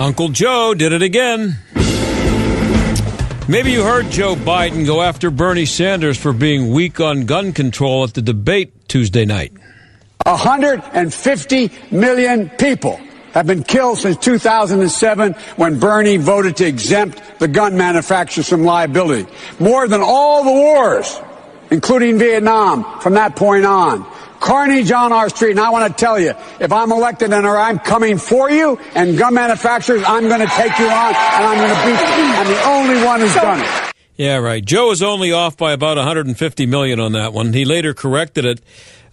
Uncle Joe did it again. Maybe you heard Joe Biden go after Bernie Sanders for being weak on gun control at the debate Tuesday night. 150 million people have been killed since 2007 when Bernie voted to exempt the gun manufacturers from liability. More than all the wars, including Vietnam, from that point on. Carnage on our street. And I want to tell you, if I'm elected and I'm coming for you and gun manufacturers, I'm going to take you on and I'm going to beat you. I'm the only one who's done it. Yeah, right. Joe is only off by about 150 million on that one. He later corrected it,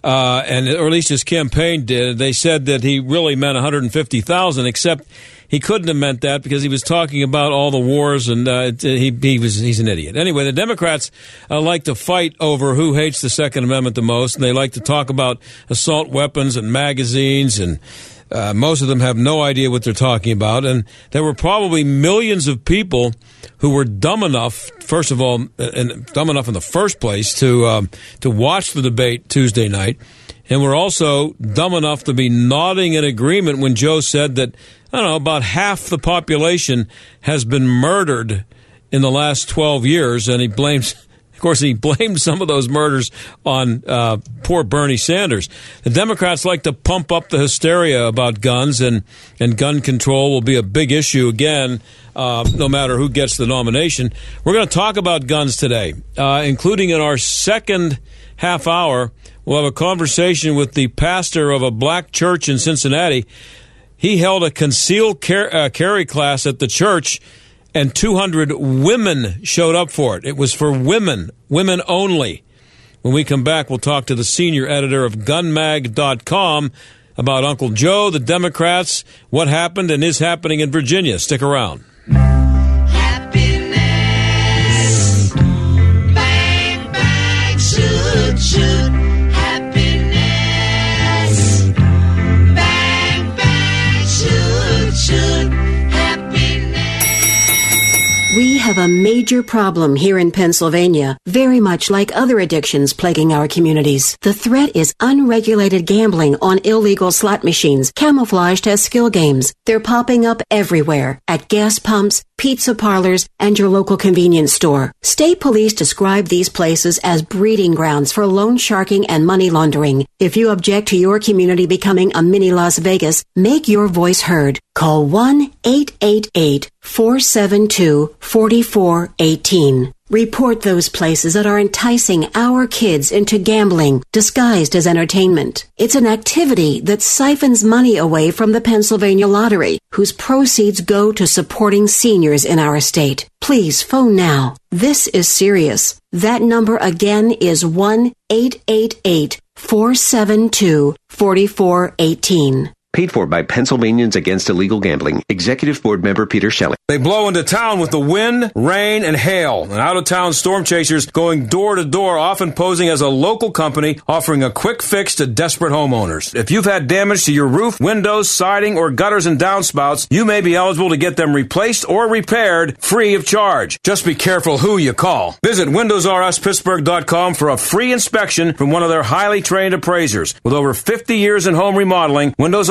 uh, and or at least his campaign did. They said that he really meant 150,000, except he couldn't have meant that because he was talking about all the wars and uh, he, he was he's an idiot. Anyway, the Democrats uh, like to fight over who hates the Second Amendment the most, and they like to talk about assault weapons and magazines and. Uh, most of them have no idea what they're talking about, and there were probably millions of people who were dumb enough, first of all, and dumb enough in the first place to um, to watch the debate Tuesday night, and were also dumb enough to be nodding in agreement when Joe said that I don't know about half the population has been murdered in the last 12 years, and he blames. Of course, he blamed some of those murders on uh, poor Bernie Sanders. The Democrats like to pump up the hysteria about guns, and, and gun control will be a big issue again, uh, no matter who gets the nomination. We're going to talk about guns today, uh, including in our second half hour. We'll have a conversation with the pastor of a black church in Cincinnati. He held a concealed uh, carry class at the church and 200 women showed up for it. It was for women, women only. When we come back, we'll talk to the senior editor of gunmag.com about Uncle Joe, the Democrats, what happened and is happening in Virginia. Stick around. Have a major problem here in Pennsylvania, very much like other addictions plaguing our communities. The threat is unregulated gambling on illegal slot machines camouflaged as skill games. They're popping up everywhere at gas pumps, pizza parlors, and your local convenience store. State police describe these places as breeding grounds for loan sharking and money laundering. If you object to your community becoming a mini Las Vegas, make your voice heard. Call 1 888 472 4418. Report those places that are enticing our kids into gambling disguised as entertainment. It's an activity that siphons money away from the Pennsylvania Lottery, whose proceeds go to supporting seniors in our state. Please phone now. This is serious. That number again is 1 888 472 4418. Paid for by Pennsylvanians Against Illegal Gambling. Executive Board Member Peter Shelley. They blow into town with the wind, rain, and hail. And out of town storm chasers going door to door, often posing as a local company offering a quick fix to desperate homeowners. If you've had damage to your roof, windows, siding, or gutters and downspouts, you may be eligible to get them replaced or repaired free of charge. Just be careful who you call. Visit WindowsRUsPittsburgh.com for a free inspection from one of their highly trained appraisers. With over 50 years in home remodeling, Windows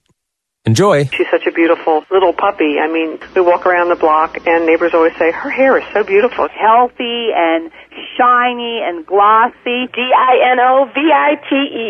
Enjoy. She's such a beautiful little puppy. I mean, we walk around the block and neighbors always say, her hair is so beautiful. Healthy and shiny and glossy. D-I-N-O-V-I-T-E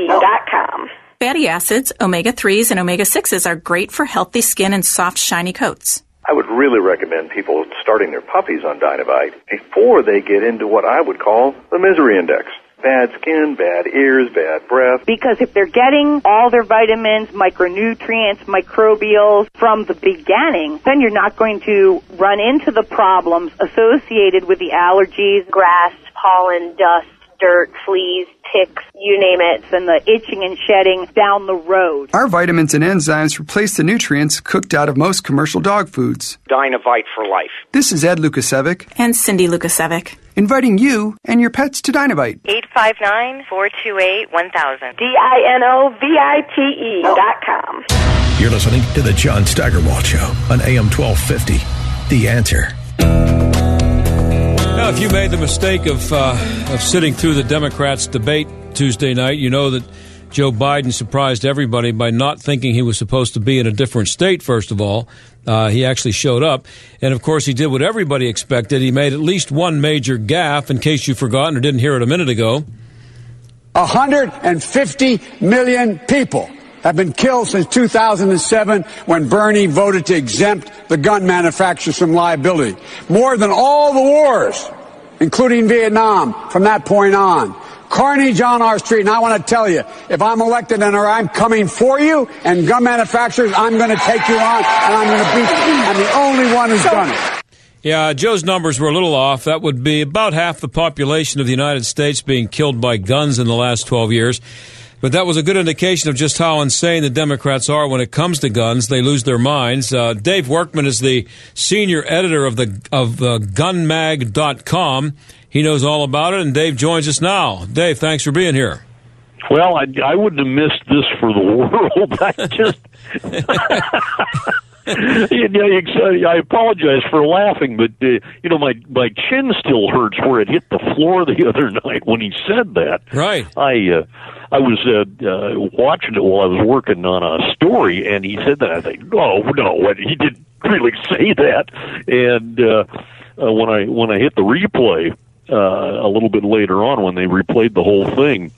oh. dot com. Fatty acids, omega 3s, and omega 6s are great for healthy skin and soft, shiny coats. I would really recommend people starting their puppies on Dinovite before they get into what I would call the misery index. Bad skin, bad ears, bad breath. Because if they're getting all their vitamins, micronutrients, microbials from the beginning, then you're not going to run into the problems associated with the allergies, grass, pollen, dust, dirt, fleas, ticks, you name it. and the itching and shedding down the road. Our vitamins and enzymes replace the nutrients cooked out of most commercial dog foods. Dinovite for life. This is Ed Lukacevic. And Cindy Lukacevic. Inviting you and your pets to Dinovite. 859-428-1000. D-I-N-O-V-I-T-E dot com. You're listening to The John Steigerwald Show on AM 1250. The answer. Now, if you made the mistake of uh, of sitting through the Democrats' debate Tuesday night, you know that Joe Biden surprised everybody by not thinking he was supposed to be in a different state. First of all, uh, he actually showed up, and of course, he did what everybody expected. He made at least one major gaffe. In case you've forgotten or didn't hear it a minute ago, 150 million people have been killed since 2007 when Bernie voted to exempt the gun manufacturers from liability. More than all the wars, including Vietnam, from that point on. Carnage on our street. And I want to tell you, if I'm elected and or I'm coming for you and gun manufacturers, I'm going to take you on and I'm going to beat you. I'm the only one who's done it. Yeah, Joe's numbers were a little off. That would be about half the population of the United States being killed by guns in the last 12 years. But that was a good indication of just how insane the Democrats are when it comes to guns. They lose their minds. Uh, Dave Workman is the senior editor of the of uh, gunmag.com. He knows all about it, and Dave joins us now. Dave, thanks for being here. Well, I, I wouldn't have missed this for the world. I just. you know, I apologize for laughing, but uh, you know my my chin still hurts where it hit the floor the other night when he said that. Right. I uh, I was uh, uh, watching it while I was working on a story, and he said that. I think, no, no, and he didn't really say that. And uh, uh, when I when I hit the replay uh, a little bit later on, when they replayed the whole thing.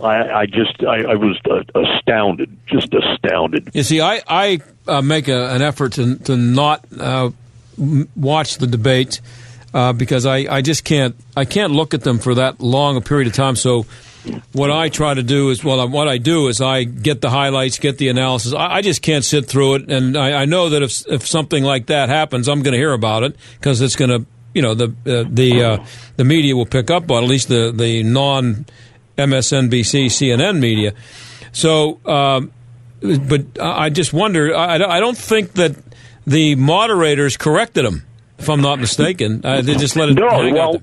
I, I just I, I was uh, astounded, just astounded. You see, I, I uh, make a, an effort to, to not uh, watch the debate uh, because I, I just can't I can't look at them for that long a period of time. So what I try to do is well, what I do is I get the highlights, get the analysis. I, I just can't sit through it, and I, I know that if if something like that happens, I'm going to hear about it because it's going to you know the uh, the uh, the media will pick up on at least the the non MSNBC CNN media. So, um, but I just wonder. I, I don't think that the moderators corrected him. If I'm not mistaken, uh, they just let it. No, hang well,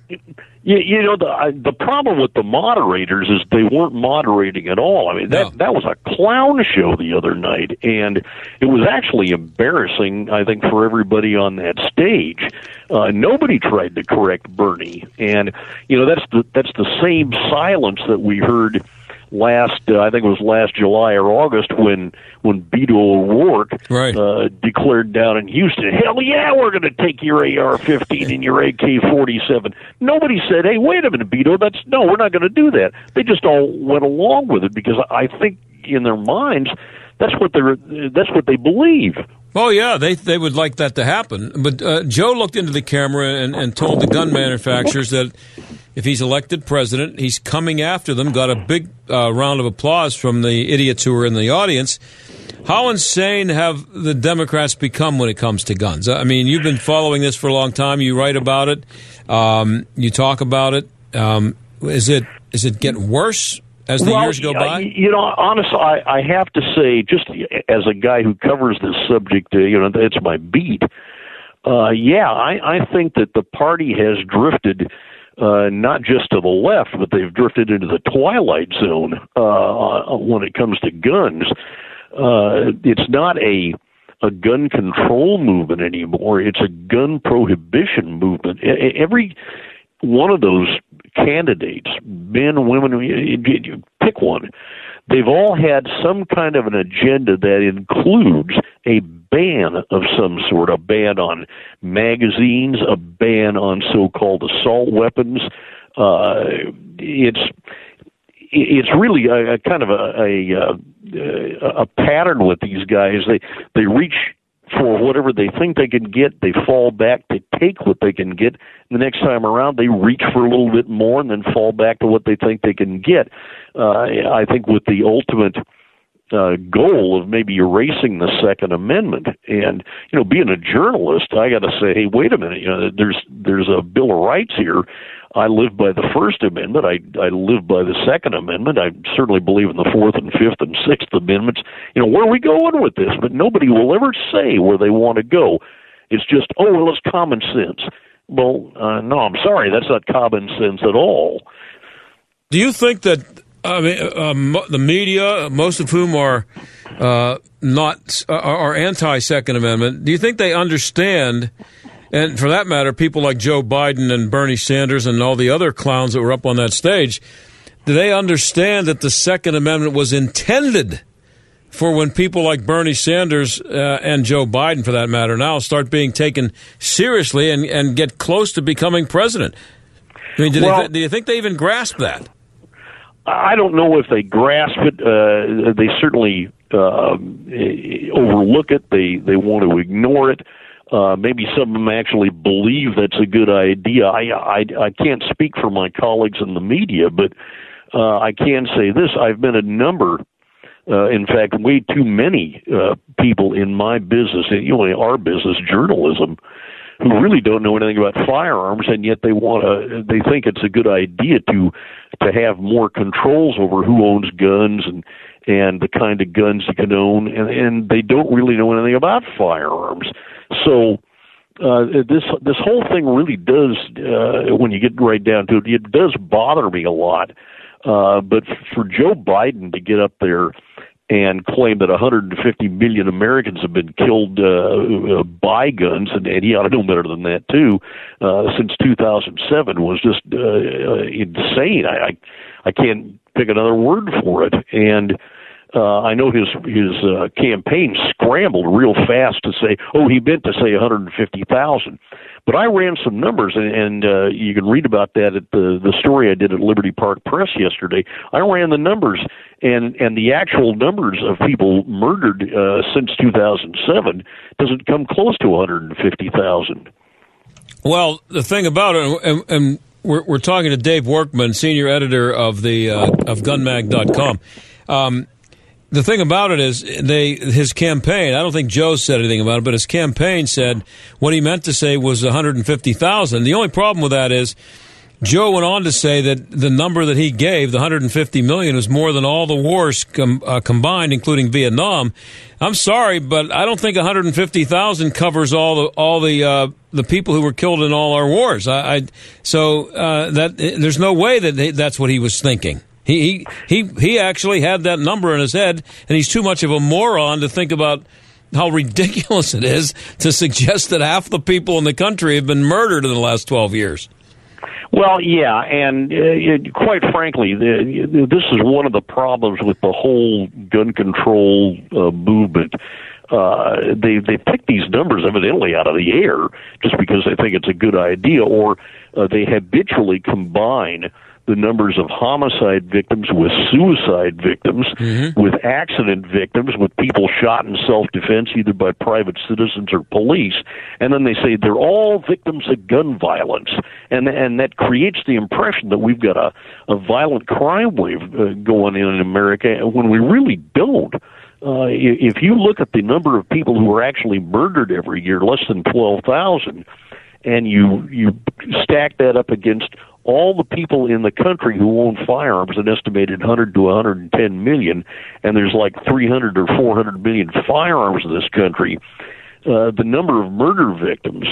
you, you know the I, the problem with the moderators is they weren't moderating at all. I mean that that was a clown show the other night, and it was actually embarrassing. I think for everybody on that stage, uh, nobody tried to correct Bernie, and you know that's the that's the same silence that we heard last uh, I think it was last July or August when when Beto O'Rourke right. uh, declared down in Houston, hell yeah, we're going to take your AR-15 and your AK-47. Nobody said, hey, wait a minute, Beto, that's no, we're not going to do that. They just all went along with it because I think in their minds that's what they're that's what they believe. Oh yeah, they they would like that to happen. But uh, Joe looked into the camera and, and told the gun manufacturers that if he's elected president, he's coming after them. Got a big uh, round of applause from the idiots who were in the audience. How insane have the Democrats become when it comes to guns? I mean, you've been following this for a long time. You write about it. Um, you talk about it. Um, is it is it getting worse as the well, years go by? You know, honestly, I, I have to say, just as a guy who covers this subject, uh, you know, it's my beat. Uh, yeah, I, I think that the party has drifted uh, not just to the left, but they've drifted into the twilight zone uh, when it comes to guns. Uh, it's not a a gun control movement anymore. It's a gun prohibition movement. Every one of those candidates, men, women, you pick one. They've all had some kind of an agenda that includes a ban of some sort, a ban on magazines, a ban on so-called assault weapons. Uh, it's it's really a, a kind of a, a a pattern with these guys. They they reach for whatever they think they can get. They fall back to take what they can get. The next time around, they reach for a little bit more and then fall back to what they think they can get. Uh, I think with the ultimate uh, goal of maybe erasing the Second Amendment. And you know, being a journalist, I got to say, hey, wait a minute. You know, there's there's a Bill of Rights here. I live by the First Amendment. I I live by the Second Amendment. I certainly believe in the Fourth and Fifth and Sixth Amendments. You know, where are we going with this? But nobody will ever say where they want to go. It's just, oh, well, it's common sense. Well, uh, no, I'm sorry, that's not common sense at all. Do you think that I mean, uh, the media, most of whom are uh, not are anti Second Amendment, do you think they understand? And for that matter, people like Joe Biden and Bernie Sanders and all the other clowns that were up on that stage, do they understand that the Second Amendment was intended for when people like Bernie Sanders uh, and Joe Biden, for that matter, now start being taken seriously and, and get close to becoming president? I mean, do, well, they, do you think they even grasp that? I don't know if they grasp it. Uh, they certainly uh, overlook it. They they want to ignore it. Uh, maybe some of them actually believe that's a good idea. I I, I can't speak for my colleagues in the media, but uh, I can say this: I've been a number. Uh, in fact, way too many uh, people in my business, you know, our business, journalism, who really don't know anything about firearms, and yet they want to. They think it's a good idea to to have more controls over who owns guns and and the kind of guns you can own, and, and they don't really know anything about firearms. So uh, this this whole thing really does, uh, when you get right down to it, it does bother me a lot. Uh, but for Joe Biden to get up there and claim that 150 million Americans have been killed uh, uh, by guns, and, and he ought to know better than that too. Uh, since 2007 was just uh, uh, insane. I, I I can't pick another word for it, and uh, I know his his uh, campaign scrambled real fast to say, oh, he meant to say 150,000. But I ran some numbers, and, and uh, you can read about that at the the story I did at Liberty Park Press yesterday. I ran the numbers, and and the actual numbers of people murdered uh, since 2007 doesn't come close to 150,000. Well, the thing about it, and, and we're, we're talking to Dave Workman, senior editor of the uh, of GunMag.com. Um, the thing about it is they his campaign. I don't think Joe said anything about it, but his campaign said what he meant to say was 150,000. The only problem with that is Joe went on to say that the number that he gave, the 150 million, was more than all the wars com- uh, combined, including Vietnam. I'm sorry, but I don't think 150,000 covers all the all the uh, the people who were killed in all our wars. I, I so uh, that there's no way that they, that's what he was thinking. He, he, he, he actually had that number in his head, and he's too much of a moron to think about how ridiculous it is to suggest that half the people in the country have been murdered in the last 12 years. Well, yeah, and uh, it, quite frankly, the, this is one of the problems with the whole gun control uh, movement. Uh, they they pick these numbers evidently out of the air just because they think it's a good idea, or uh, they habitually combine the numbers of homicide victims, with suicide victims, with accident victims, with people shot in self defense either by private citizens or police, and then they say they're all victims of gun violence, and and that creates the impression that we've got a a violent crime wave uh, going in in America when we really don't. Uh, i- if you look at the number of people who are actually murdered every year, less than twelve thousand, and you you stack that up against all the people in the country who own firearms, an estimated 100 to 110 million, and there's like 300 or 400 million firearms in this country. Uh, the number of murder victims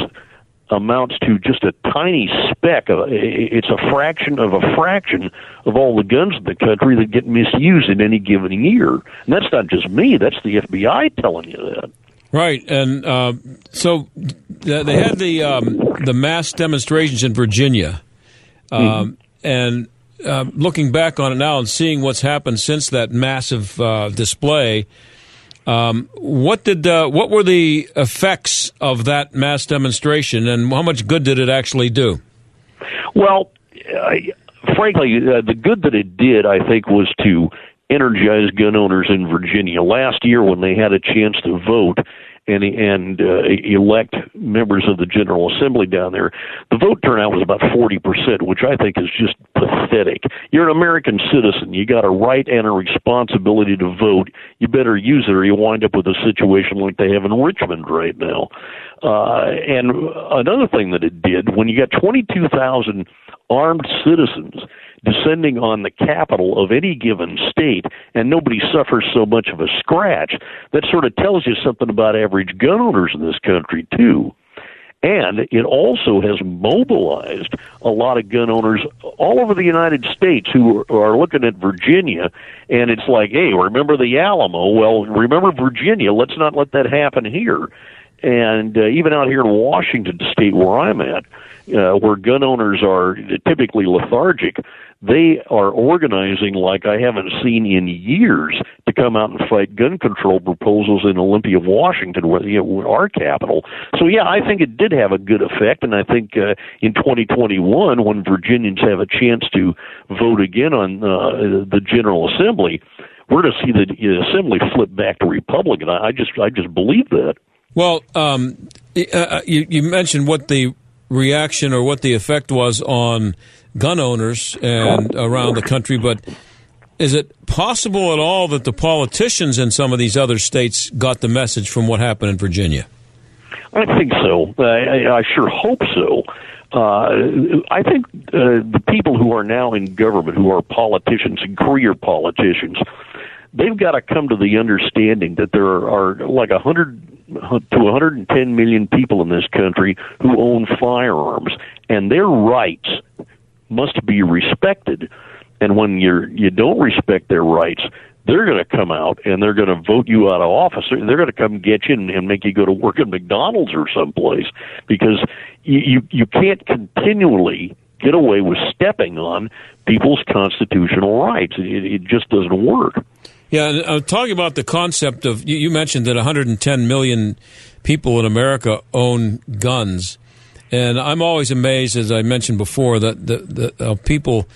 amounts to just a tiny speck of it's a fraction of a fraction of all the guns in the country that get misused in any given year and that's not just me that's the FBI telling you that Right, and uh, so they had the um, the mass demonstrations in Virginia, um, and uh, looking back on it now and seeing what's happened since that massive uh, display, um, what did uh, what were the effects of that mass demonstration, and how much good did it actually do? Well, I, frankly, uh, the good that it did, I think, was to energize gun owners in Virginia. Last year, when they had a chance to vote and and uh, elect members of the General Assembly down there, the vote turnout was about forty percent, which I think is just pathetic. You're an American citizen. You got a right and a responsibility to vote. You better use it, or you wind up with a situation like they have in Richmond right now. Uh, and another thing that it did, when you got 22,000 armed citizens descending on the capital of any given state, and nobody suffers so much of a scratch, that sort of tells you something about average gun owners in this country, too. And it also has mobilized a lot of gun owners all over the United States who are, looking at Virginia, and it's like, hey, remember the Alamo? Well, remember Virginia. Let's not let that happen here. And uh, even out here in Washington State, where I'm at, uh, where gun owners are typically lethargic, they are organizing like I haven't seen in years to come out and fight gun control proposals in Olympia, Washington, where you know, our capital. So yeah, I think it did have a good effect, and I think uh, in 2021, when Virginians have a chance to vote again on uh, the General Assembly, we're going to see the uh, Assembly flip back to Republican. I, I just I just believe that. Well, um, uh, you, you mentioned what the reaction or what the effect was on gun owners and around the country, but is it possible at all that the politicians in some of these other states got the message from what happened in Virginia? I think so. I, I, sure hope so. Uh, I think uh, the people who are now in government, who are politicians and career politicians, they've got to come to the understanding that there are like a hundred to 110 million people in this country who own firearms, and their rights must be respected. And when you're you don't respect their rights, they're going to come out and they're going to vote you out of office. They're going to come get you and, and make you go to work at McDonald's or someplace because you you, you can't continually get away with stepping on people's constitutional rights. It, it just doesn't work. Yeah, and uh, I'm talking about the concept of you, you mentioned that 110 million people in America own guns, and I'm always amazed, as I mentioned before, that the, the uh, people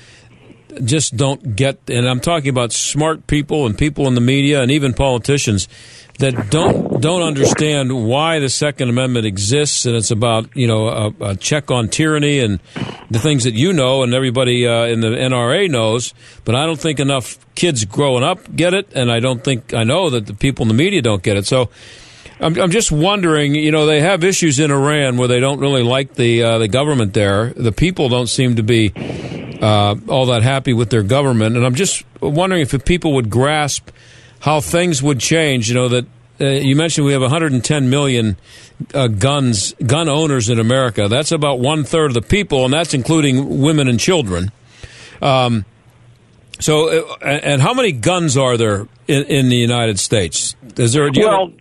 just don't get. And I'm talking about smart people and people in the media and even politicians that don't don't understand why the Second Amendment exists, and it's about you know a, a check on tyranny and the things that you know and everybody uh, in the NRA knows. But I don't think enough kids growing up get it, and I don't think I know that the people in the media don't get it. So. I'm, I'm just wondering, you know, they have issues in Iran where they don't really like the uh, the government there. The people don't seem to be uh, all that happy with their government, and I'm just wondering if people would grasp how things would change. You know that uh, you mentioned we have 110 million uh, guns gun owners in America. That's about one third of the people, and that's including women and children. Um, so, uh, and how many guns are there in, in the United States? Is there? Well,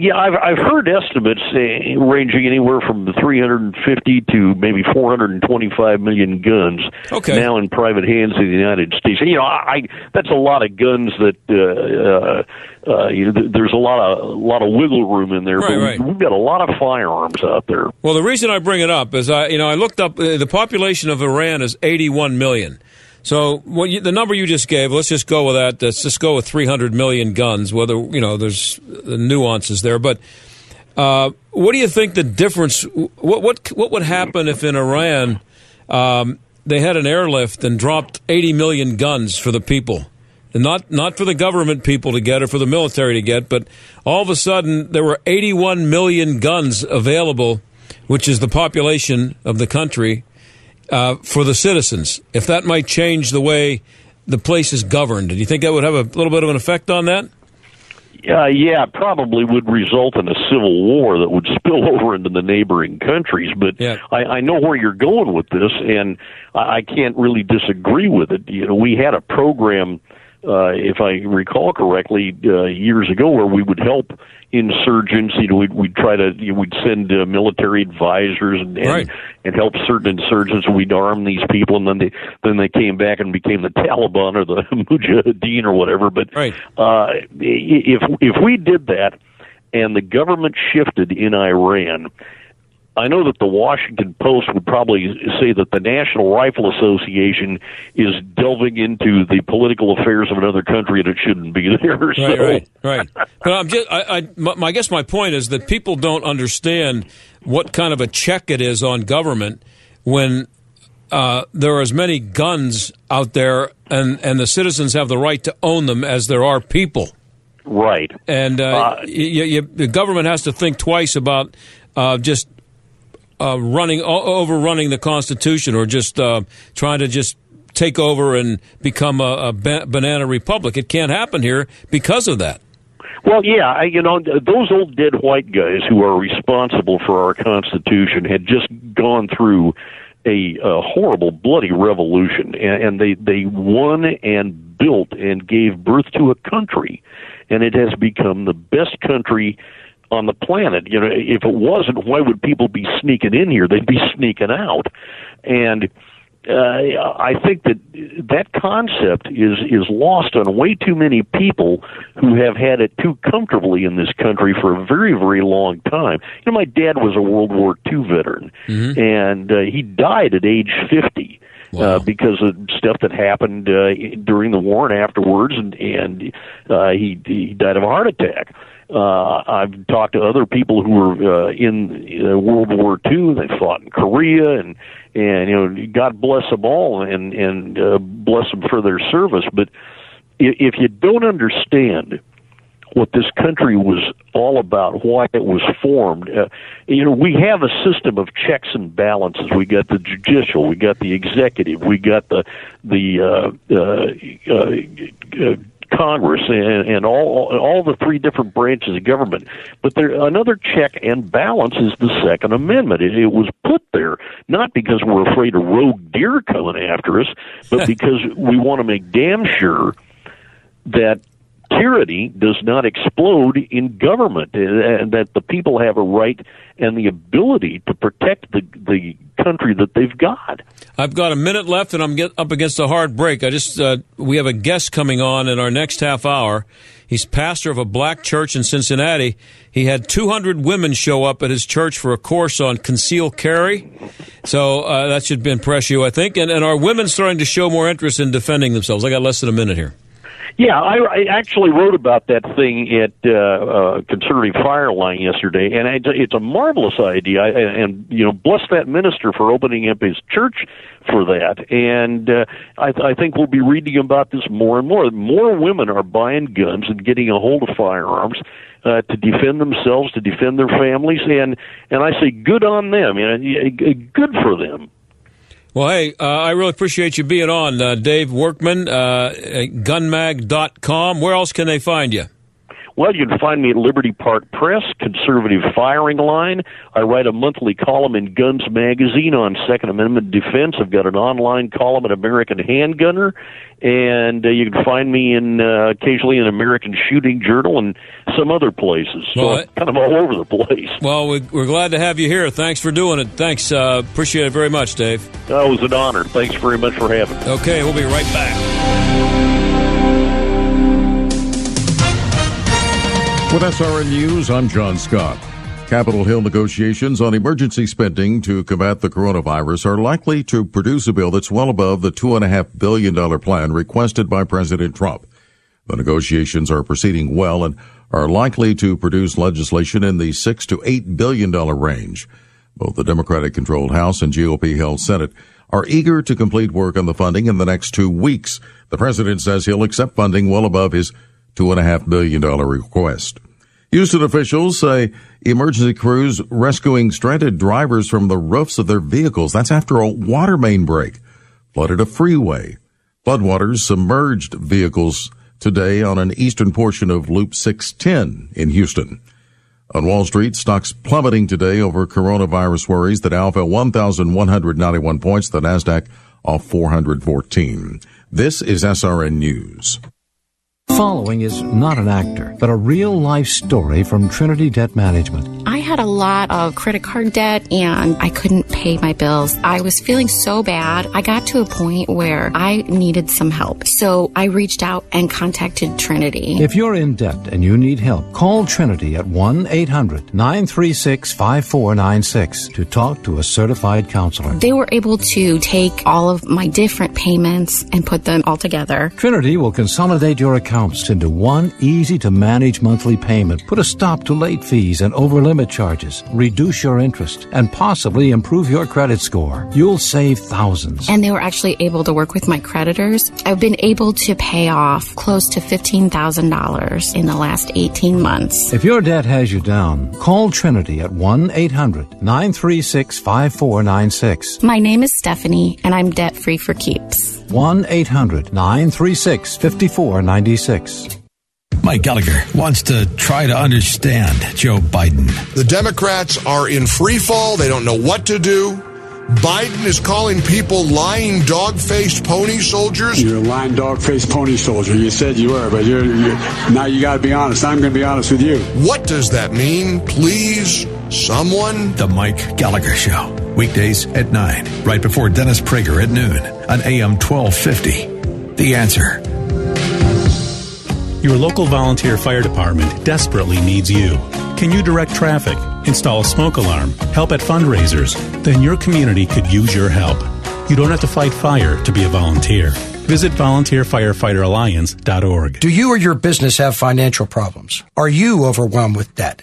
yeah, I've I've heard estimates uh, ranging anywhere from 350 to maybe 425 million guns Okay. now in private hands in the United States. And, you know, I, I that's a lot of guns that uh, uh, uh, you know, there's a lot of a lot of wiggle room in there. Right, but right. we've got a lot of firearms out there. Well, the reason I bring it up is I, you know, I looked up uh, the population of Iran is 81 million. So what you, the number you just gave, let's just go with that. Let's just go with 300 million guns. Whether you know, there's nuances there, but uh, what do you think the difference? What what what would happen if in Iran um, they had an airlift and dropped 80 million guns for the people? And not not for the government people to get or for the military to get, but all of a sudden there were 81 million guns available, which is the population of the country, uh, for the citizens. If that might change the way the place is governed, do you think that would have a little bit of an effect on that? Uh, yeah, probably would result in a civil war that would spill over into the neighboring countries. But yeah. I, I know where you're going with this, and I, I can't really disagree with it. You know, we had a program, uh, if I recall correctly, uh, years ago, where we would help insurgents. You know, we'd, we'd try to you know, we'd send uh, military advisors and and, Right. and help certain insurgents. and We'd arm these people, and then they then they came back and became the Taliban or the Mujahideen or whatever. But uh, i- if if we did that, and the government shifted in Iran. I know that the Washington Post would probably say that the National Rifle Association is delving into the political affairs of another country and it shouldn't be there. Right, so, right, right. But I'm just, I, I, my, I guess my point is that people don't understand what kind of a check it is on government when uh, there are as many guns out there, and and the citizens have the right to own them as there are people. Right. And uh, y y y the government has to think twice about uh, just uh, running overrunning the Constitution or just uh, trying to just take over and become a, a ba- banana republic. It can't happen here because of that. Well, yeah, I, you know, those old dead white guys who are responsible for our Constitution had just gone through a, a horrible, bloody revolution, and, and they they won and built and gave birth to a country, and it has become the best country on the planet. You know, if it wasn't, why would people be sneaking in here? They'd be sneaking out, and uh, I think that that concept is is lost on way too many people who have had it too comfortably in this country for a very very long time. You know, my dad was a World War II veteran, and uh, he died at age fifty. Uh, because of stuff that happened uh, during the war and afterwards, and and uh, he he died of a heart attack. Uh, I've talked to other people who were uh, in uh, World War II. They fought in Korea, and and you know, God bless them all, and and uh, bless them for their service. But if you don't understand what this country was all about, why it was formed. Uh, you know, we have a system of checks and balances. We got the judicial, we got the executive, we got the the uh, uh, uh, uh, Congress, and, and all all the three different branches of government. But there, another check and balance is the Second Amendment. It, it was put there not because we're afraid of rogue deer coming after us, but because we want to make damn sure that tyranny does not explode in government, uh, and that the people have a right and the ability to protect the the country that they've got. I've got a minute left, and I'm get up against a hard break. I just uh, we have a guest coming on in our next half hour. He's pastor of a black church in Cincinnati. He had 200 women show up at his church for a course on concealed carry. So uh, that should impress you, I think. And, and are women starting to show more interest in defending themselves? I got less than a minute here. Yeah, I, I actually wrote about that thing at uh, uh, Conservative Firing Line yesterday, and a, it's a marvelous idea. I, and you know, bless that minister for opening up his church for that. And uh, I, I think we'll be reading about this more and more. More women are buying guns and getting a hold of firearms. Uh, to defend themselves, to defend their families, and and I say good on them, you know, good for them. Well, hey, uh, I really appreciate you being on, uh, Dave Workman, uh, gunmag.com. Where else can they find you? Well, you can find me at Liberty Park Press, Conservative Firing Line. I write a monthly column in Guns Magazine on Second Amendment defense. I've got an online column at American Handgunner, and uh, you can find me in uh, occasionally in American Shooting Journal and some other places. So Well, I'm kind of all over the place. Well, we- we're glad to have you here. Thanks for doing it. Thanks. Uh, appreciate it very much, Dave. That was an honor. Thanks very much for having me. Okay, we'll be right back. With SRN News, I'm John Scott. Capitol Hill negotiations on emergency spending to combat the coronavirus are likely to produce a bill that's well above the $2.5 billion plan requested by President Trump. The negotiations are proceeding well and are likely to produce legislation in the six to eight billion dollar range. Both the Democratic controlled House and GOP held Senate are eager to complete work on the funding in the next two weeks. The president says he'll accept funding well above his two and a half billion dollar request. Houston officials say emergency crews rescuing stranded drivers from the roofs of their vehicles. That's after a water main break flooded a freeway. Floodwaters submerged vehicles today on an eastern portion of Loop 610 in Houston. On Wall Street, stocks plummeting today over coronavirus worries. The Dow fell 1,191 points. The Nasdaq off 414. This is SRN News. Following is not an actor, but a real life story from Trinity Debt Management. I had a lot of credit card debt and I couldn't pay my bills. I was feeling so bad. I got to a point where I needed some help. So I reached out and contacted Trinity. If you're in debt and you need help, call Trinity at 1 800 936 5496 to talk to a certified counselor. They were able to take all of my different payments and put them all together. Trinity will consolidate your into one easy to manage monthly payment, put a stop to late fees and over limit charges, reduce your interest, and possibly improve your credit score. You'll save thousands. And they were actually able to work with my creditors. I've been able to pay off close to $15,000 in the last 18 months. If your debt has you down, call Trinity at 1 800 936 5496. My name is Stephanie, and I'm debt free for keeps. 1 800 936 5496. Mike Gallagher wants to try to understand Joe Biden. The Democrats are in free fall. They don't know what to do. Biden is calling people lying dog faced pony soldiers. You're a lying dog faced pony soldier. You said you were, but you're, you're now you got to be honest. I'm going to be honest with you. What does that mean? Please, someone? The Mike Gallagher Show. Weekdays at 9, right before Dennis Prager at noon on AM 1250. The answer. Your local volunteer fire department desperately needs you. Can you direct traffic, install a smoke alarm, help at fundraisers? Then your community could use your help. You don't have to fight fire to be a volunteer. Visit volunteerfirefighteralliance.org. Do you or your business have financial problems? Are you overwhelmed with debt?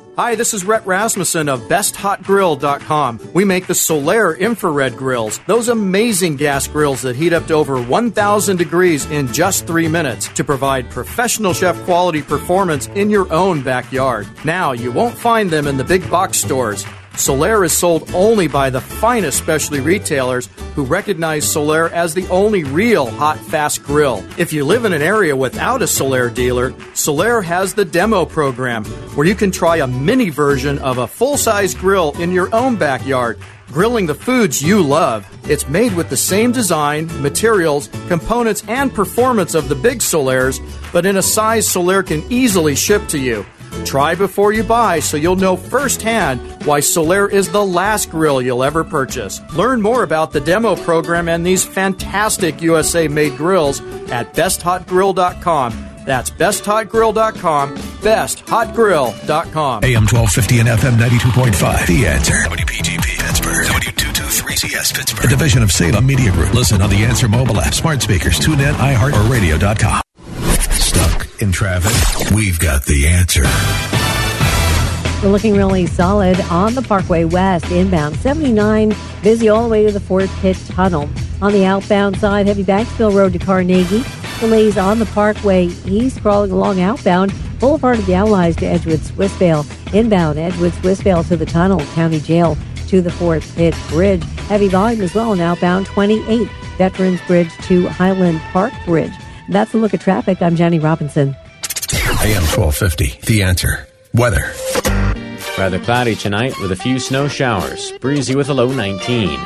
Hi, this is Rhett Rasmussen of BestHotGrill.com. We make the Solaire infrared grills, those amazing gas grills that heat up to over 1,000 degrees in just three minutes to provide professional chef quality performance in your own backyard. Now, you won't find them in the big box stores. Solaire is sold only by the finest specialty retailers who recognize Solaire as the only real hot, fast grill. If you live in an area without a Solaire dealer, Solaire has the demo program where you can try a mini version of a full size grill in your own backyard grilling the foods you love. It's made with the same design, materials, components, and performance of the big Solaires, but in a size Solaire can easily ship to you. Try before you buy so you'll know firsthand why Solaire is the last grill you'll ever purchase. Learn more about the demo program and these fantastic USA made grills at besthotgrill.com. That's besthotgrill.com, besthotgrill.com. AM 1250 and FM 92.5. The answer. WPGP Pittsburgh. W223CS Pittsburgh. A division of Salem Media Group. Listen on the Answer mobile app, smart speakers, tune in, iHeart, or radio.com. Stuck in traffic? We've got the answer. We're looking really solid on the Parkway West inbound. 79 busy all the way to the Fort Pitt Tunnel. On the outbound side, heavy Banksville Road to Carnegie. Delays on the Parkway East, crawling along outbound. Boulevard of the Allies to Edgewood Swissvale. Inbound, Edgewood Swissvale to the tunnel. County Jail to the Fort Pitt Bridge. Heavy volume as well on outbound 28. Veterans Bridge to Highland Park Bridge. That's a look at traffic. I'm Jenny Robinson. AM 1250. The answer. Weather. Rather cloudy tonight with a few snow showers, breezy with a low 19.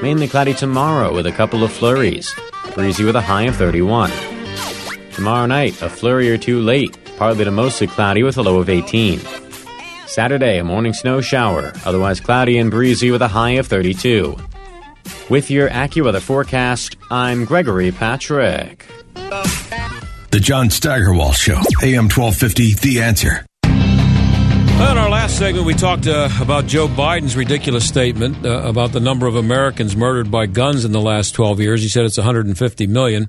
Mainly cloudy tomorrow with a couple of flurries, breezy with a high of 31. Tomorrow night, a flurry or two late, partly to mostly cloudy with a low of 18. Saturday, a morning snow shower, otherwise cloudy and breezy with a high of 32. With your AccuWeather forecast, I'm Gregory Patrick. The John Steigerwald Show, AM 1250, The Answer. In our last segment, we talked uh, about Joe Biden's ridiculous statement uh, about the number of Americans murdered by guns in the last 12 years. He said it's 150 million.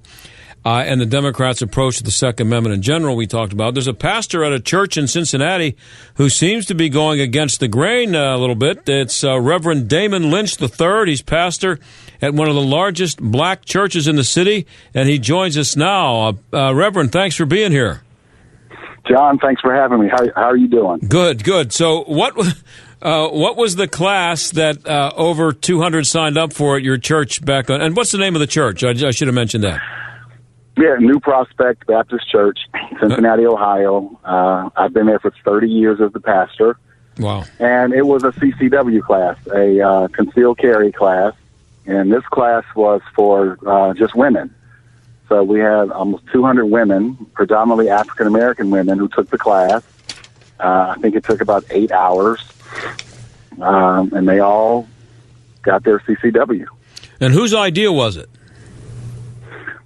Uh, and the Democrats' approach to the Second Amendment in general, we talked about. There's a pastor at a church in Cincinnati who seems to be going against the grain uh, a little bit. It's uh, Reverend Damon Lynch III. He's pastor at one of the largest black churches in the city, and he joins us now. Uh, uh, Reverend, thanks for being here. John, thanks for having me. How, how are you doing? Good, good. So, what uh, what was the class that uh, over 200 signed up for at your church back on? And what's the name of the church? I, I should have mentioned that. Yeah, New Prospect Baptist Church, Cincinnati, Ohio. Uh, I've been there for 30 years as the pastor. Wow. And it was a CCW class, a uh, concealed carry class. And this class was for uh, just women. So we had almost 200 women, predominantly African American women, who took the class. Uh, I think it took about eight hours. Um, and they all got their CCW. And whose idea was it?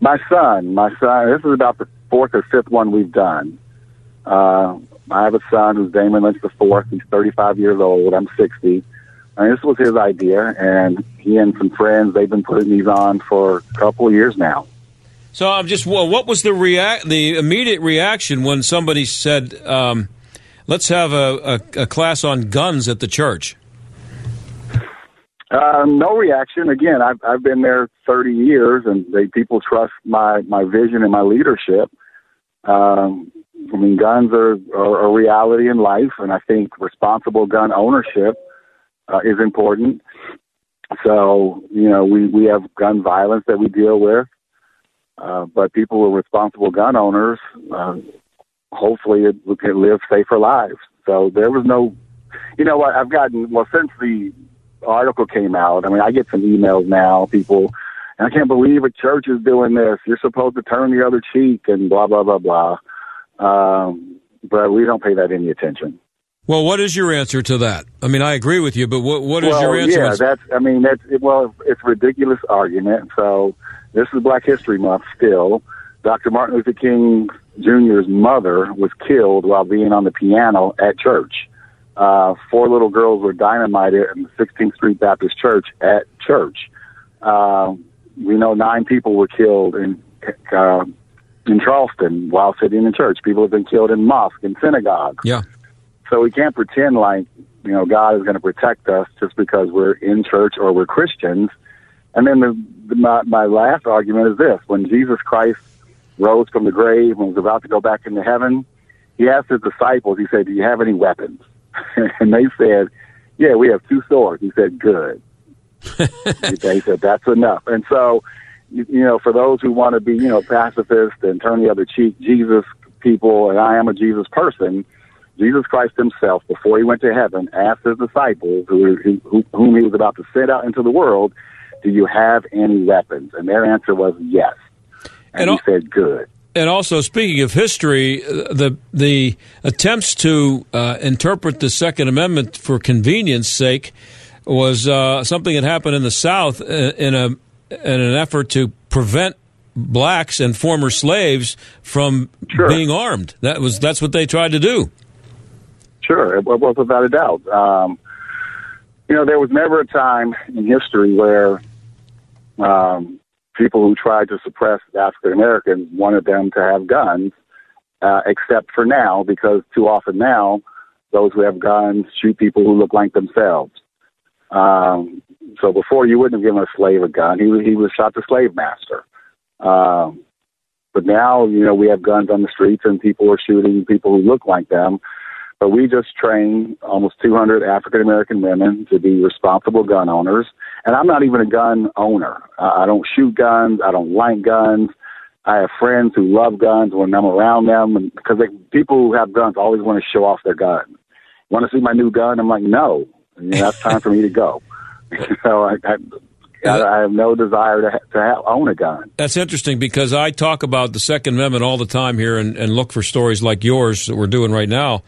My son, my son. This is about the fourth or fifth one we've done. Uh, I have a son who's Damon Lynch the fourth. He's 35 years old. I'm 60. And this was his idea, and he and some friends they've been putting these on for a couple of years now. So I'm just well, what was the react the immediate reaction when somebody said, um, "Let's have a, a, a class on guns at the church"? Uh, no reaction. Again, I've I've been there 30 years, and they people trust my my vision and my leadership. Um, I mean, guns are, are a reality in life, and I think responsible gun ownership uh, is important. So, you know, we we have gun violence that we deal with, uh, but people who are responsible gun owners, uh, hopefully, it, can live safer lives. So there was no, you know what? I've gotten well since the article came out. I mean, I get some emails now, people, I can't believe a church is doing this. You're supposed to turn the other cheek and blah, blah, blah, blah. Um, but we don't pay that any attention. Well, what is your answer to that? I mean, I agree with you, but what what is well, your answer? Yeah, that's. I mean, that's. Well, it's a ridiculous argument. So this is Black History Month. Still, Dr. Martin Luther King Jr.'s mother was killed while being on the piano at church uh, four little girls were dynamited in the 16th Street Baptist Church at church. Uh, we know nine people were killed in uh, in Charleston while sitting in church. People have been killed in mosques and synagogues. Yeah. So we can't pretend like you know God is going to protect us just because we're in church or we're Christians. And then the, the, my, my last argument is this: when Jesus Christ rose from the grave and was about to go back into heaven, he asked his disciples. He said, "Do you have any weapons?" and they said, "Yeah, we have two swords." He said, "Good." he said, "That's enough." And so, you, you know, for those who want to be, you know, pacifist and turn the other cheek, Jesus people, and I am a Jesus person. Jesus Christ Himself, before He went to heaven, asked His disciples, who, who, whom He was about to send out into the world, "Do you have any weapons?" And their answer was yes. And, and He said, "Good." and also, speaking of history, the the attempts to uh, interpret the Second Amendment for convenience sake was uh, something that happened in the South uh, in a in an effort to prevent blacks and former slaves from sure. being armed. That was that's what they tried to do. Sure, it was without a doubt. Um, you know, there was never a time in history where um, people who tried to suppress African Americans wanted them to have guns, uh, except for now, because too often now, those who have guns shoot people who look like themselves. Um, so before, you wouldn't have given a slave a gun; he he was shot the slave master. Um, but now, you know, we have guns on the streets, and people are shooting people who look like them. But we just train almost 200 African American women to be responsible gun owners. And I'm not even a gun owner. I don't shoot guns. I don't like guns. I have friends who love guns when I'm around them, because people who have guns always want to show off their gun. want to see my new gun? I'm like, no, that's time for me to go. so I, I, I, have no desire to, to have, own a gun. That's interesting because I talk about the Second Amendment all the time here and, and look for stories like yours that we're doing right now.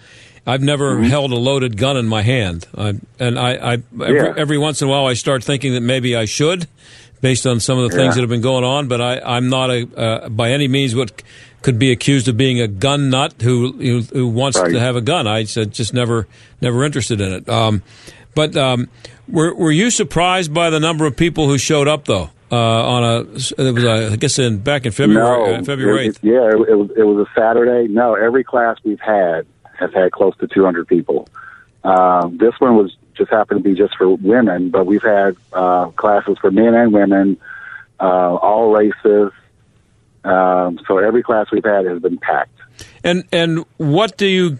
I've never mm-hmm. held a loaded gun in my hand, I, and I, I every, Yeah. every once in a while I start thinking that maybe I should, based on some of the Yeah. things that have been going on. But I, I'm not a uh, by any means what could be accused of being a gun nut who who, who wants Right. to have a gun. I said just never never interested in it. Um, but um, were were you surprised by the number of people who showed up though? Uh, on a it was uh, I guess in back in February no, uh, February eighth. it- yeah, it, it was it was a Saturday. No, every class we've had has had close to 200 people. Um, this one was just happened to be just for women, but we've had uh, classes for men and women, uh, all races. Um, so every class we've had has been packed. And and what do you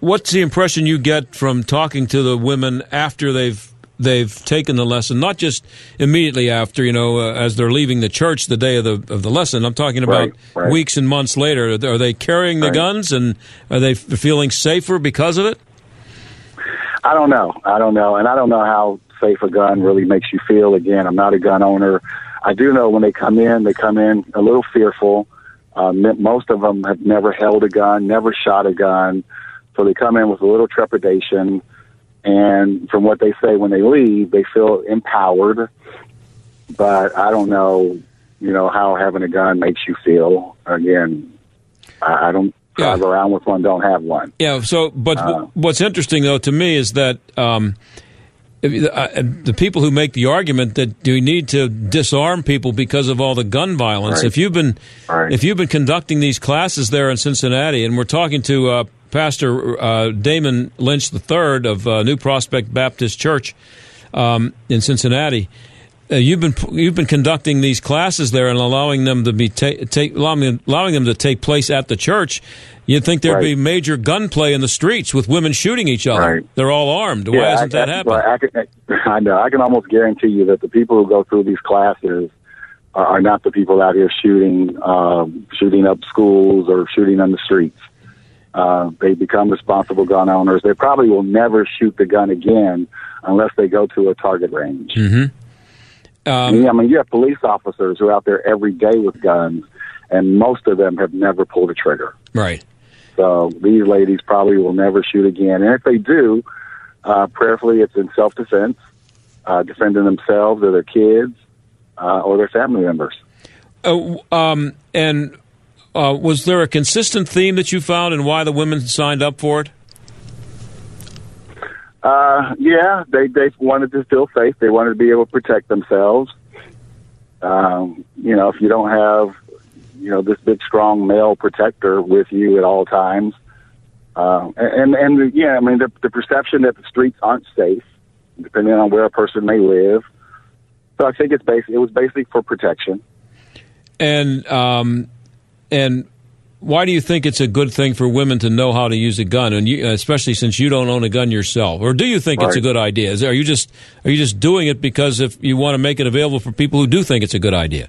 what's the impression you get from talking to the women after they've they've taken the lesson, not just immediately after, you know, uh, as they're leaving the church the day of the of the lesson. I'm talking about Right, right. weeks and months later. Are they carrying the Right. guns and are they feeling safer because of it? I don't know. I don't know, and I don't know how safe a gun really makes you feel. Again, I'm not a gun owner. I do know when they come in, they come in a little fearful. Um, most of them have never held a gun, never shot a gun, so they come in with a little trepidation. And from what they say when they leave, they feel empowered. But I don't know, you know, how having a gun makes you feel. Again, I, I don't drive around with one, don't have one. Yeah. So, but Uh, what's interesting though to me is that um, if- uh, the people who make the argument that you need to disarm people because of all the gun violence. Right. If you've been if you've been conducting these classes there in Cincinnati, and we're talking to uh, Pastor uh, Damon Lynch III of uh, New Prospect Baptist Church um, in Cincinnati. Uh, you've been you've been conducting these classes there and allowing them to be ta- take allowing, allowing them to take place at the church. You'd think there'd be major gunplay in the streets with women shooting each other. Right. They're all armed. Why hasn't I, that happened? I, can, I know. I can almost guarantee you that the people who go through these classes are, are not the people out here shooting, um, shooting up schools or shooting on the streets. Uh, they become responsible gun owners. They probably will never shoot the gun again unless they go to a target range. Mm-hmm. Yeah, I mean, you have police officers who are out there every day with guns, and most of them have never pulled a trigger. Right. So these ladies probably will never shoot again. And if they do, uh, prayerfully, it's in self defense, uh, defending themselves or their kids uh, or their family members. Uh, um, and uh, was there a consistent theme that you found in why the women signed up for it? Uh, yeah, they they wanted to feel safe. They wanted to be able to protect themselves. Um, you know, if you don't have, you know, this big, strong male protector with you at all times, uh, and and yeah, I mean, the, the perception that the streets aren't safe, depending on where a person may live. So I think it's basic. It was basically for protection. And um, and why do you think it's a good thing for women to know how to use a gun, and you, especially since you don't own a gun yourself? Or do you think it's a good idea? Is, are you just are you just doing it because if you want to make it available for people who do think it's a good idea?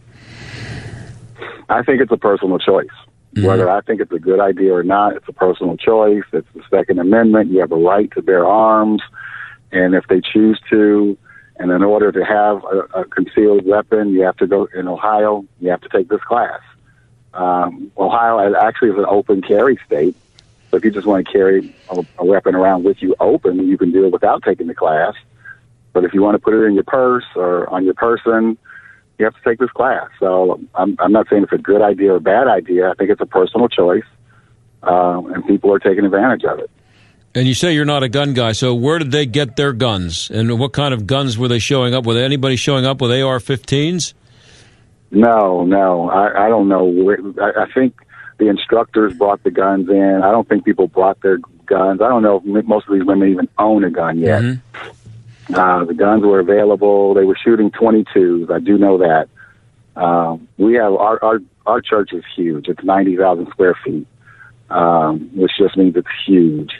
I think it's a personal choice. Mm-hmm. Whether I think it's a good idea or not, it's a personal choice. It's the Second Amendment. You have a right to bear arms. And if they choose to, and in order to have a, a concealed weapon, you have to go in Ohio, you have to take this class. Um, Ohio actually is an open carry state. So if you just want to carry a, a weapon around with you open, you can do it without taking the class. But if you want to put it in your purse or on your person, you have to take this class. So I'm, I'm not saying it's a good idea or a bad idea. I think it's a personal choice, uh, and people are taking advantage of it. And you say you're not a gun guy, so where did they get their guns? And what kind of guns were they showing up with? Anybody showing up with AR-15s? No, no, I, I don't know. I, I think the instructors brought the guns in. I don't think people brought their guns. I don't know if most of these women even own a gun yet. Uh, the guns were available. They were shooting 22s. I do know that. Um, we have our, our our church is huge. It's 90,000 square feet, um, which just means it's huge.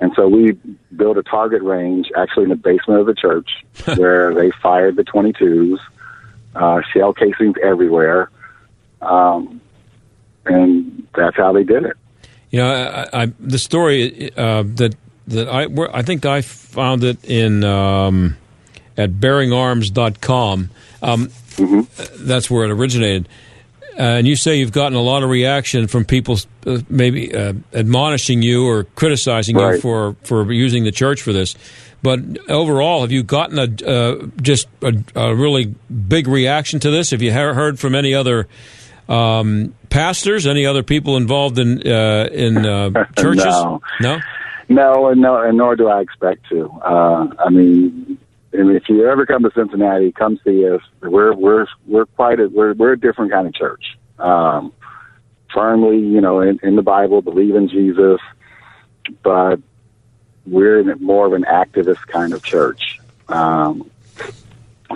And so we built a target range actually in the basement of the church where they fired the 22s, uh, shell casings everywhere. Um, and that's how they did it. You know, I, I, the story uh, that that I where, I think I found it in um, at bearingarms.com. Um, Mm-hmm. That's where it originated. Uh, and you say you've gotten a lot of reaction from people uh, maybe uh, admonishing you or criticizing you for, for using the church for this. But overall, have you gotten a uh, just a, a really big reaction to this? Have you heard from any other um, pastors, any other people involved in uh, in uh, churches? No. no. No, and no, and nor do I expect to. Uh, I mean, and if you ever come to Cincinnati, come see us. We're we're we're quite a we're we're a different kind of church. Um, firmly, you know, in, in the Bible, believe in Jesus, but we're more of an activist kind of church. Um,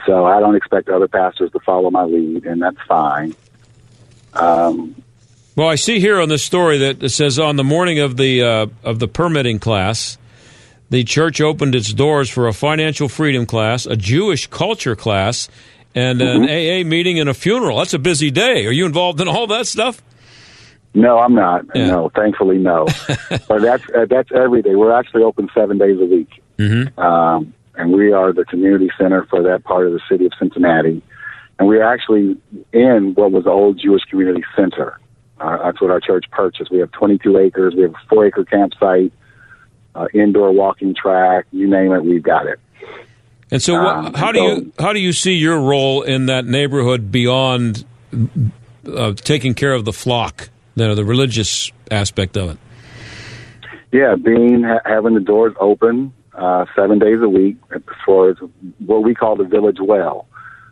so I don't expect other pastors to follow my lead, and that's fine. Um, Well, I see here on this story that it says on the morning of the uh, of the permitting class, the church opened its doors for a financial freedom class, a Jewish culture class, and an AA meeting and a funeral. That's a busy day. Are you involved in all that stuff? No, I'm not. No, thankfully, no. but that's uh, that's every day. We're actually open seven days a week, mm-hmm. um, and we are the community center for that part of the city of Cincinnati. And we're actually in what was the old Jewish Community Center. Uh, that's what our church purchased. We have 22 acres. We have a four acre campsite, uh, indoor walking track. You name it, we've got it. And so, what, Um, how do you how do you see your role in that neighborhood beyond uh, taking care of the flock, you know, the religious aspect of it? Yeah, being having the doors open uh, seven days a week as what we call the village well.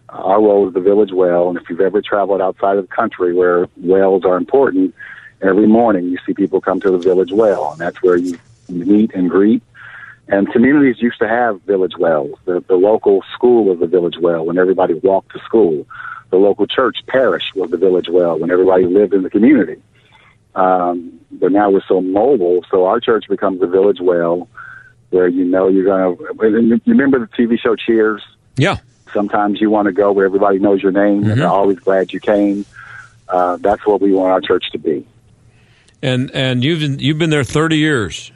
Uh, our role is the village well, and if you've ever traveled outside of the country where wells are important, every morning you see people come to the village well, and that's where you meet and greet. And communities used to have village wells. The, the local school was the village well when everybody walked to school. The local church parish was the village well when everybody lived in the community. Um, but now we're so mobile, so our church becomes the village well, where you know you're going to. You remember the TV show Cheers? Yeah. Sometimes you want to go where everybody knows your name and they're always glad you came. Uh, that's what we want our church to be. And and you've been, you've been there thirty years.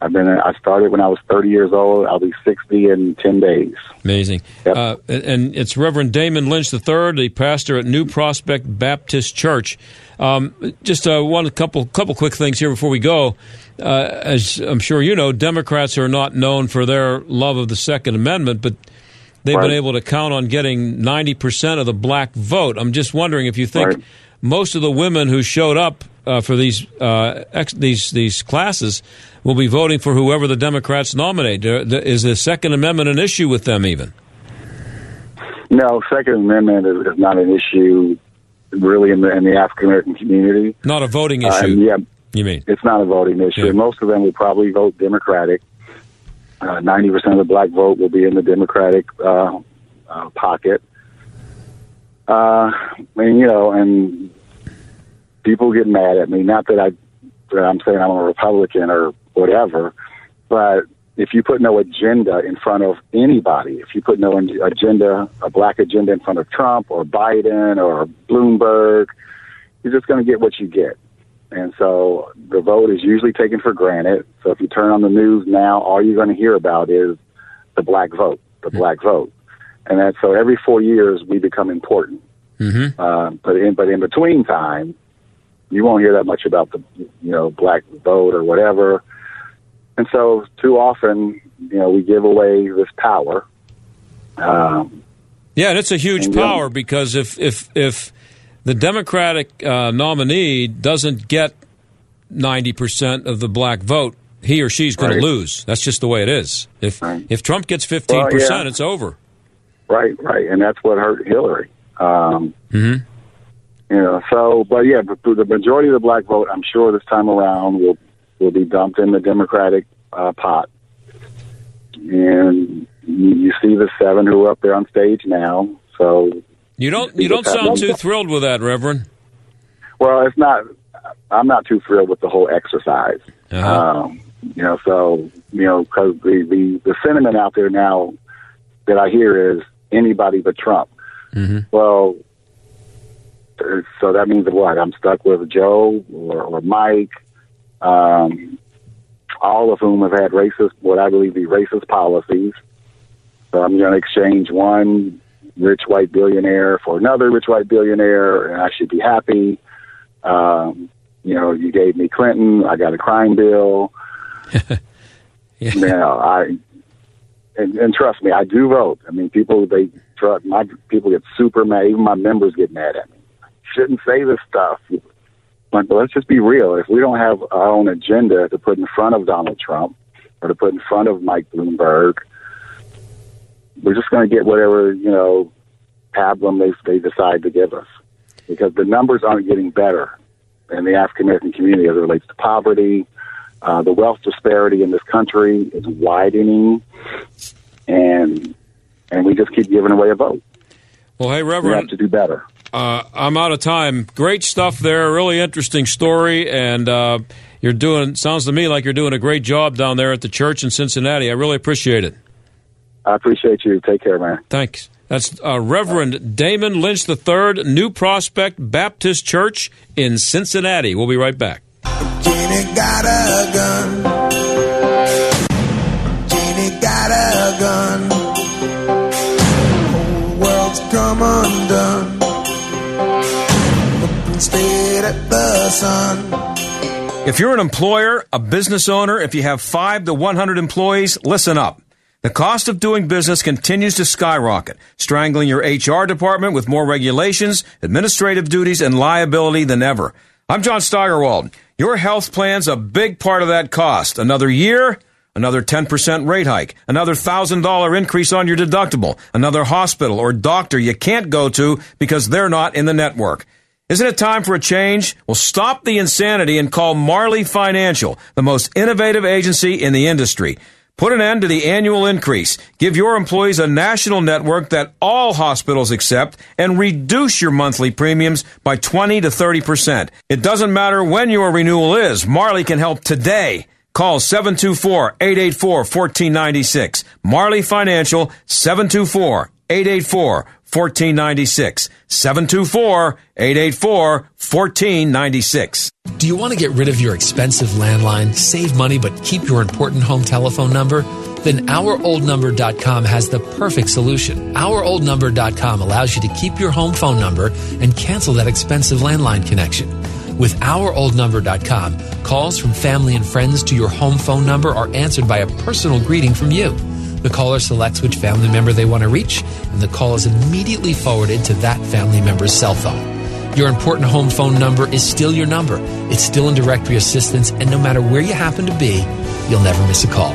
I've been. I started when I was 30 years old. I'll be 60 in 10 days. Amazing. Uh, and- it's Reverend Damon Lynch III, the pastor at New Prospect Baptist Church. Um, just uh, one couple couple quick things here before we go. Uh, as I'm sure you know, Democrats are not known for their love of the Second Amendment, but they've been able to count on getting 90 percent of the black vote. I'm just wondering if you think most of the women who showed up uh, for these uh, ex- these these classes will be voting for whoever the Democrats nominate. Is the Second Amendment an issue with them even? No, Second Amendment is, is not an issue really in the in the African American community. Not a voting Uh, issue. yeah, you mean? It's not a voting issue. Yeah. Most of them will probably vote Democratic. Uh, Ninety percent of the black vote will be in the Democratic uh, uh, pocket. Uh, and you know, and people get mad at me. Not that I, that I'm saying I'm a Republican or whatever, but if you put no agenda in front of anybody, if you put no agenda, a black agenda in front of Trump or Biden or Bloomberg, you're just going to get what you get. And so the vote is usually taken for granted. So if you turn on the news now, all you're going to hear about is the black vote, the black vote. And that, so every four years we become important. Mm-hmm. Uh, but in, but in between time, you won't hear that much about the, you know, black vote or whatever. And so too often, you know, we give away this power. Um, Yeah, and it's a huge yeah. power because if if if the Democratic uh, nominee doesn't get ninety percent of the black vote, he or she's going Right. to lose. That's just the way it is. If if Trump gets fifteen Well, percent, it's over. Right, right, and that's what hurt Hillary. Um, Mm-hmm. You know, so but yeah, but the majority of the black vote, I'm sure this time around will will be dumped in the Democratic uh, pot, and you, you see the seven who are up there on stage now. So You don't you don't sound too thrilled with that, Reverend. Well, it's not. I'm not too thrilled with the whole exercise. Uh-huh. Um, you know, so you know, because the, the the sentiment out there now that I hear is anybody but Trump. Mm-hmm. Well, so that means what? I'm stuck with Joe or, or Mike. Um, all of whom have had racist, what I believe to be racist policies. So I'm going to exchange one rich white billionaire for another rich white billionaire, and I should be happy. Um, you know, you gave me Clinton, I got a crime bill. yeah. You know, I and, and trust me, I do vote. I mean, people they trust my people get super mad. Even my members get mad at me. Shouldn't say this stuff. But let's just be real. If we don't have our own agenda to put in front of Donald Trump or to put in front of Mike Bloomberg, we're just going to get whatever you know pablum they they decide to give us because the numbers aren't getting better in the African American community as it relates to poverty. Uh, the wealth disparity in this country is widening, and and we just keep giving away a vote. Well, hey, Reverend, we have to do better. Uh, I'm out of time. Great stuff there. Really interesting story, and uh, you're doing. Sounds to me like you're doing a great job down there at the church in Cincinnati. I really appreciate it. I appreciate you. Take care, man. Thanks. That's uh, Reverend Damon Lynch III, New Prospect Baptist Church in Cincinnati. We'll be right back. Jenny got a gun. Sun. If you're an employer, a business owner, if you have 5 to 100 employees, listen up. The cost of doing business continues to skyrocket, strangling your HR department with more regulations, administrative duties, and liability than ever. I'm John Steigerwald. Your health plan's a big part of that cost. Another year, another 10% rate hike, another $1,000 increase on your deductible, another hospital or doctor you can't go to because they're not in the network. Isn't it time for a change? Well, stop the insanity and call Marley Financial, the most innovative agency in the industry. Put an end to the annual increase. Give your employees a national network that all hospitals accept and reduce your monthly premiums by 20 to 30%. It doesn't matter when your renewal is. Marley can help today. Call 724-884-1496. Marley Financial 724-884 1496. 724 884 1496. Do you want to get rid of your expensive landline, save money, but keep your important home telephone number? Then OurOldNumber.com has the perfect solution. OurOldNumber.com allows you to keep your home phone number and cancel that expensive landline connection. With OurOldNumber.com, calls from family and friends to your home phone number are answered by a personal greeting from you. The caller selects which family member they want to reach, and the call is immediately forwarded to that family member's cell phone. Your important home phone number is still your number. It's still in directory assistance, and no matter where you happen to be, you'll never miss a call.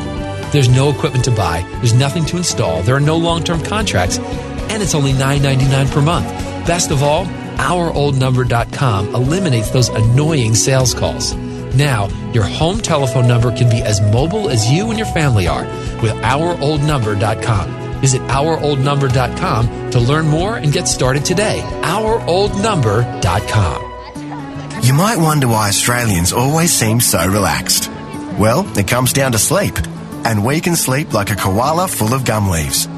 There's no equipment to buy, there's nothing to install, there are no long term contracts, and it's only $9.99 per month. Best of all, OurOldNumber.com eliminates those annoying sales calls. Now, your home telephone number can be as mobile as you and your family are with OurOldNumber.com. Visit OurOldNumber.com to learn more and get started today. OurOldNumber.com. You might wonder why Australians always seem so relaxed. Well, it comes down to sleep, and we can sleep like a koala full of gum leaves.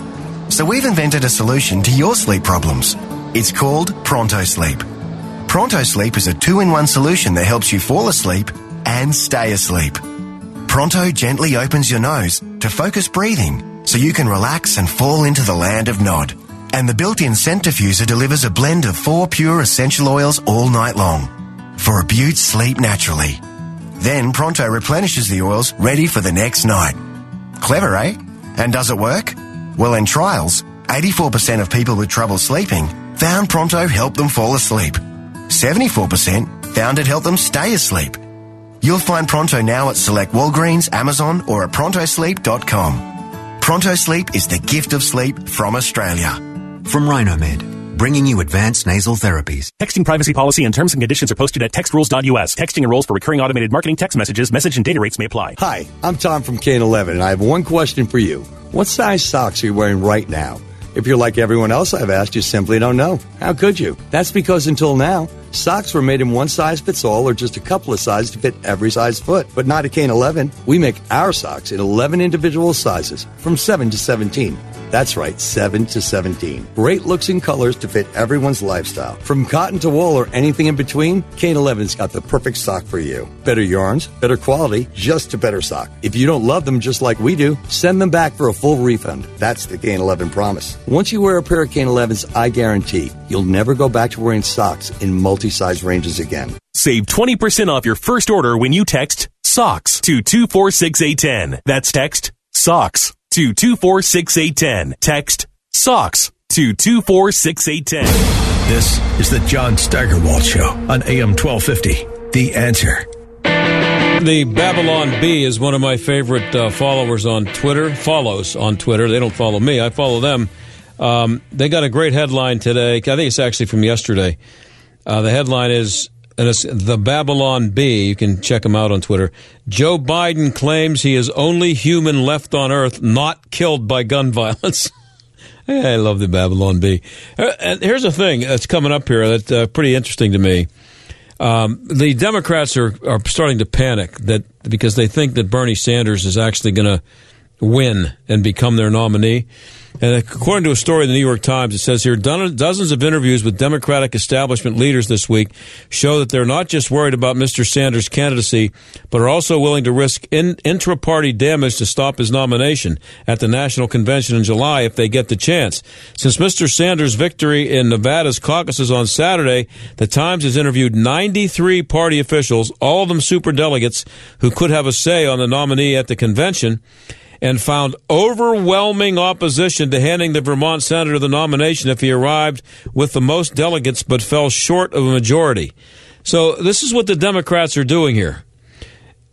So we've invented a solution to your sleep problems. It's called Pronto Sleep. Pronto Sleep is a two in one solution that helps you fall asleep and stay asleep. Pronto gently opens your nose to focus breathing so you can relax and fall into the land of Nod. And the built in centrifuger delivers a blend of four pure essential oils all night long for a beaut sleep naturally. Then Pronto replenishes the oils ready for the next night. Clever, eh? And does it work? Well, in trials, 84% of people with trouble sleeping found Pronto helped them fall asleep. 74% found it helped them stay asleep. You'll find Pronto now at select Walgreens, Amazon, or at prontosleep.com. Pronto Sleep is the gift of sleep from Australia. From Rhinomed, bringing you advanced nasal therapies. Texting privacy policy and terms and conditions are posted at textrules.us. Texting enrolls for recurring automated marketing text messages. Message and data rates may apply. Hi, I'm Tom from Kane 11, and I have one question for you. What size socks are you wearing right now? If you're like everyone else I've asked, you simply don't know. How could you? That's because until now, socks were made in one size fits all or just a couple of sizes to fit every size foot. But not at Kane 11. We make our socks in 11 individual sizes from 7 to 17. That's right, 7 to 17. Great looks and colors to fit everyone's lifestyle. From cotton to wool or anything in between, Kane 11's got the perfect sock for you. Better yarns, better quality, just a better sock. If you don't love them just like we do, send them back for a full refund. That's the Kane 11 promise. Once you wear a pair of Kane 11s, I guarantee you'll never go back to wearing socks in multi-size ranges again. Save 20% off your first order when you text SOCKS to 246810. That's text SOCKS to 246810. Text SOCKS to 246810. This is the John Steigerwald Show on AM 1250. The answer. The Babylon Bee is one of my favorite uh, followers on Twitter. Follows on Twitter. They don't follow me. I follow them. Um, they got a great headline today. I think it's actually from yesterday. Uh, the headline is and it's the Babylon Bee. You can check him out on Twitter. Joe Biden claims he is only human left on Earth not killed by gun violence. I love the Babylon Bee. Uh, and here's the thing that's coming up here that's uh, pretty interesting to me. Um, the Democrats are, are starting to panic that because they think that Bernie Sanders is actually going to win and become their nominee. And according to a story in the New York Times, it says here dozens of interviews with Democratic establishment leaders this week show that they're not just worried about Mr. Sanders' candidacy, but are also willing to risk in, intra party damage to stop his nomination at the national convention in July if they get the chance. Since Mr. Sanders' victory in Nevada's caucuses on Saturday, the Times has interviewed 93 party officials, all of them super delegates, who could have a say on the nominee at the convention and found overwhelming opposition to handing the Vermont senator the nomination if he arrived with the most delegates but fell short of a majority. So this is what the Democrats are doing here.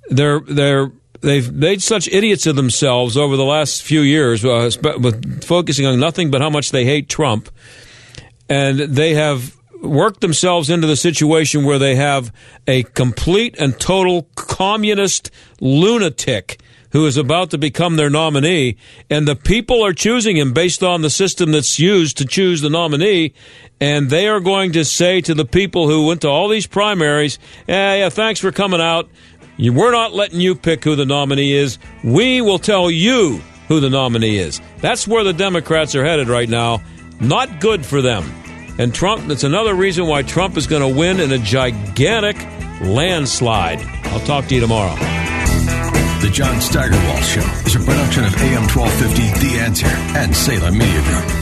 They're they're they've made such idiots of themselves over the last few years, uh, with focusing on nothing but how much they hate Trump, and they have worked themselves into the situation where they have a complete and total communist lunatic who is about to become their nominee, and the people are choosing him based on the system that's used to choose the nominee, and they are going to say to the people who went to all these primaries, yeah, yeah, thanks for coming out. We're not letting you pick who the nominee is. We will tell you who the nominee is. That's where the Democrats are headed right now. Not good for them. And Trump, that's another reason why Trump is going to win in a gigantic landslide. I'll talk to you tomorrow. The John Steigerwald Show is a production of AM 1250 The Answer and Salem Media Group.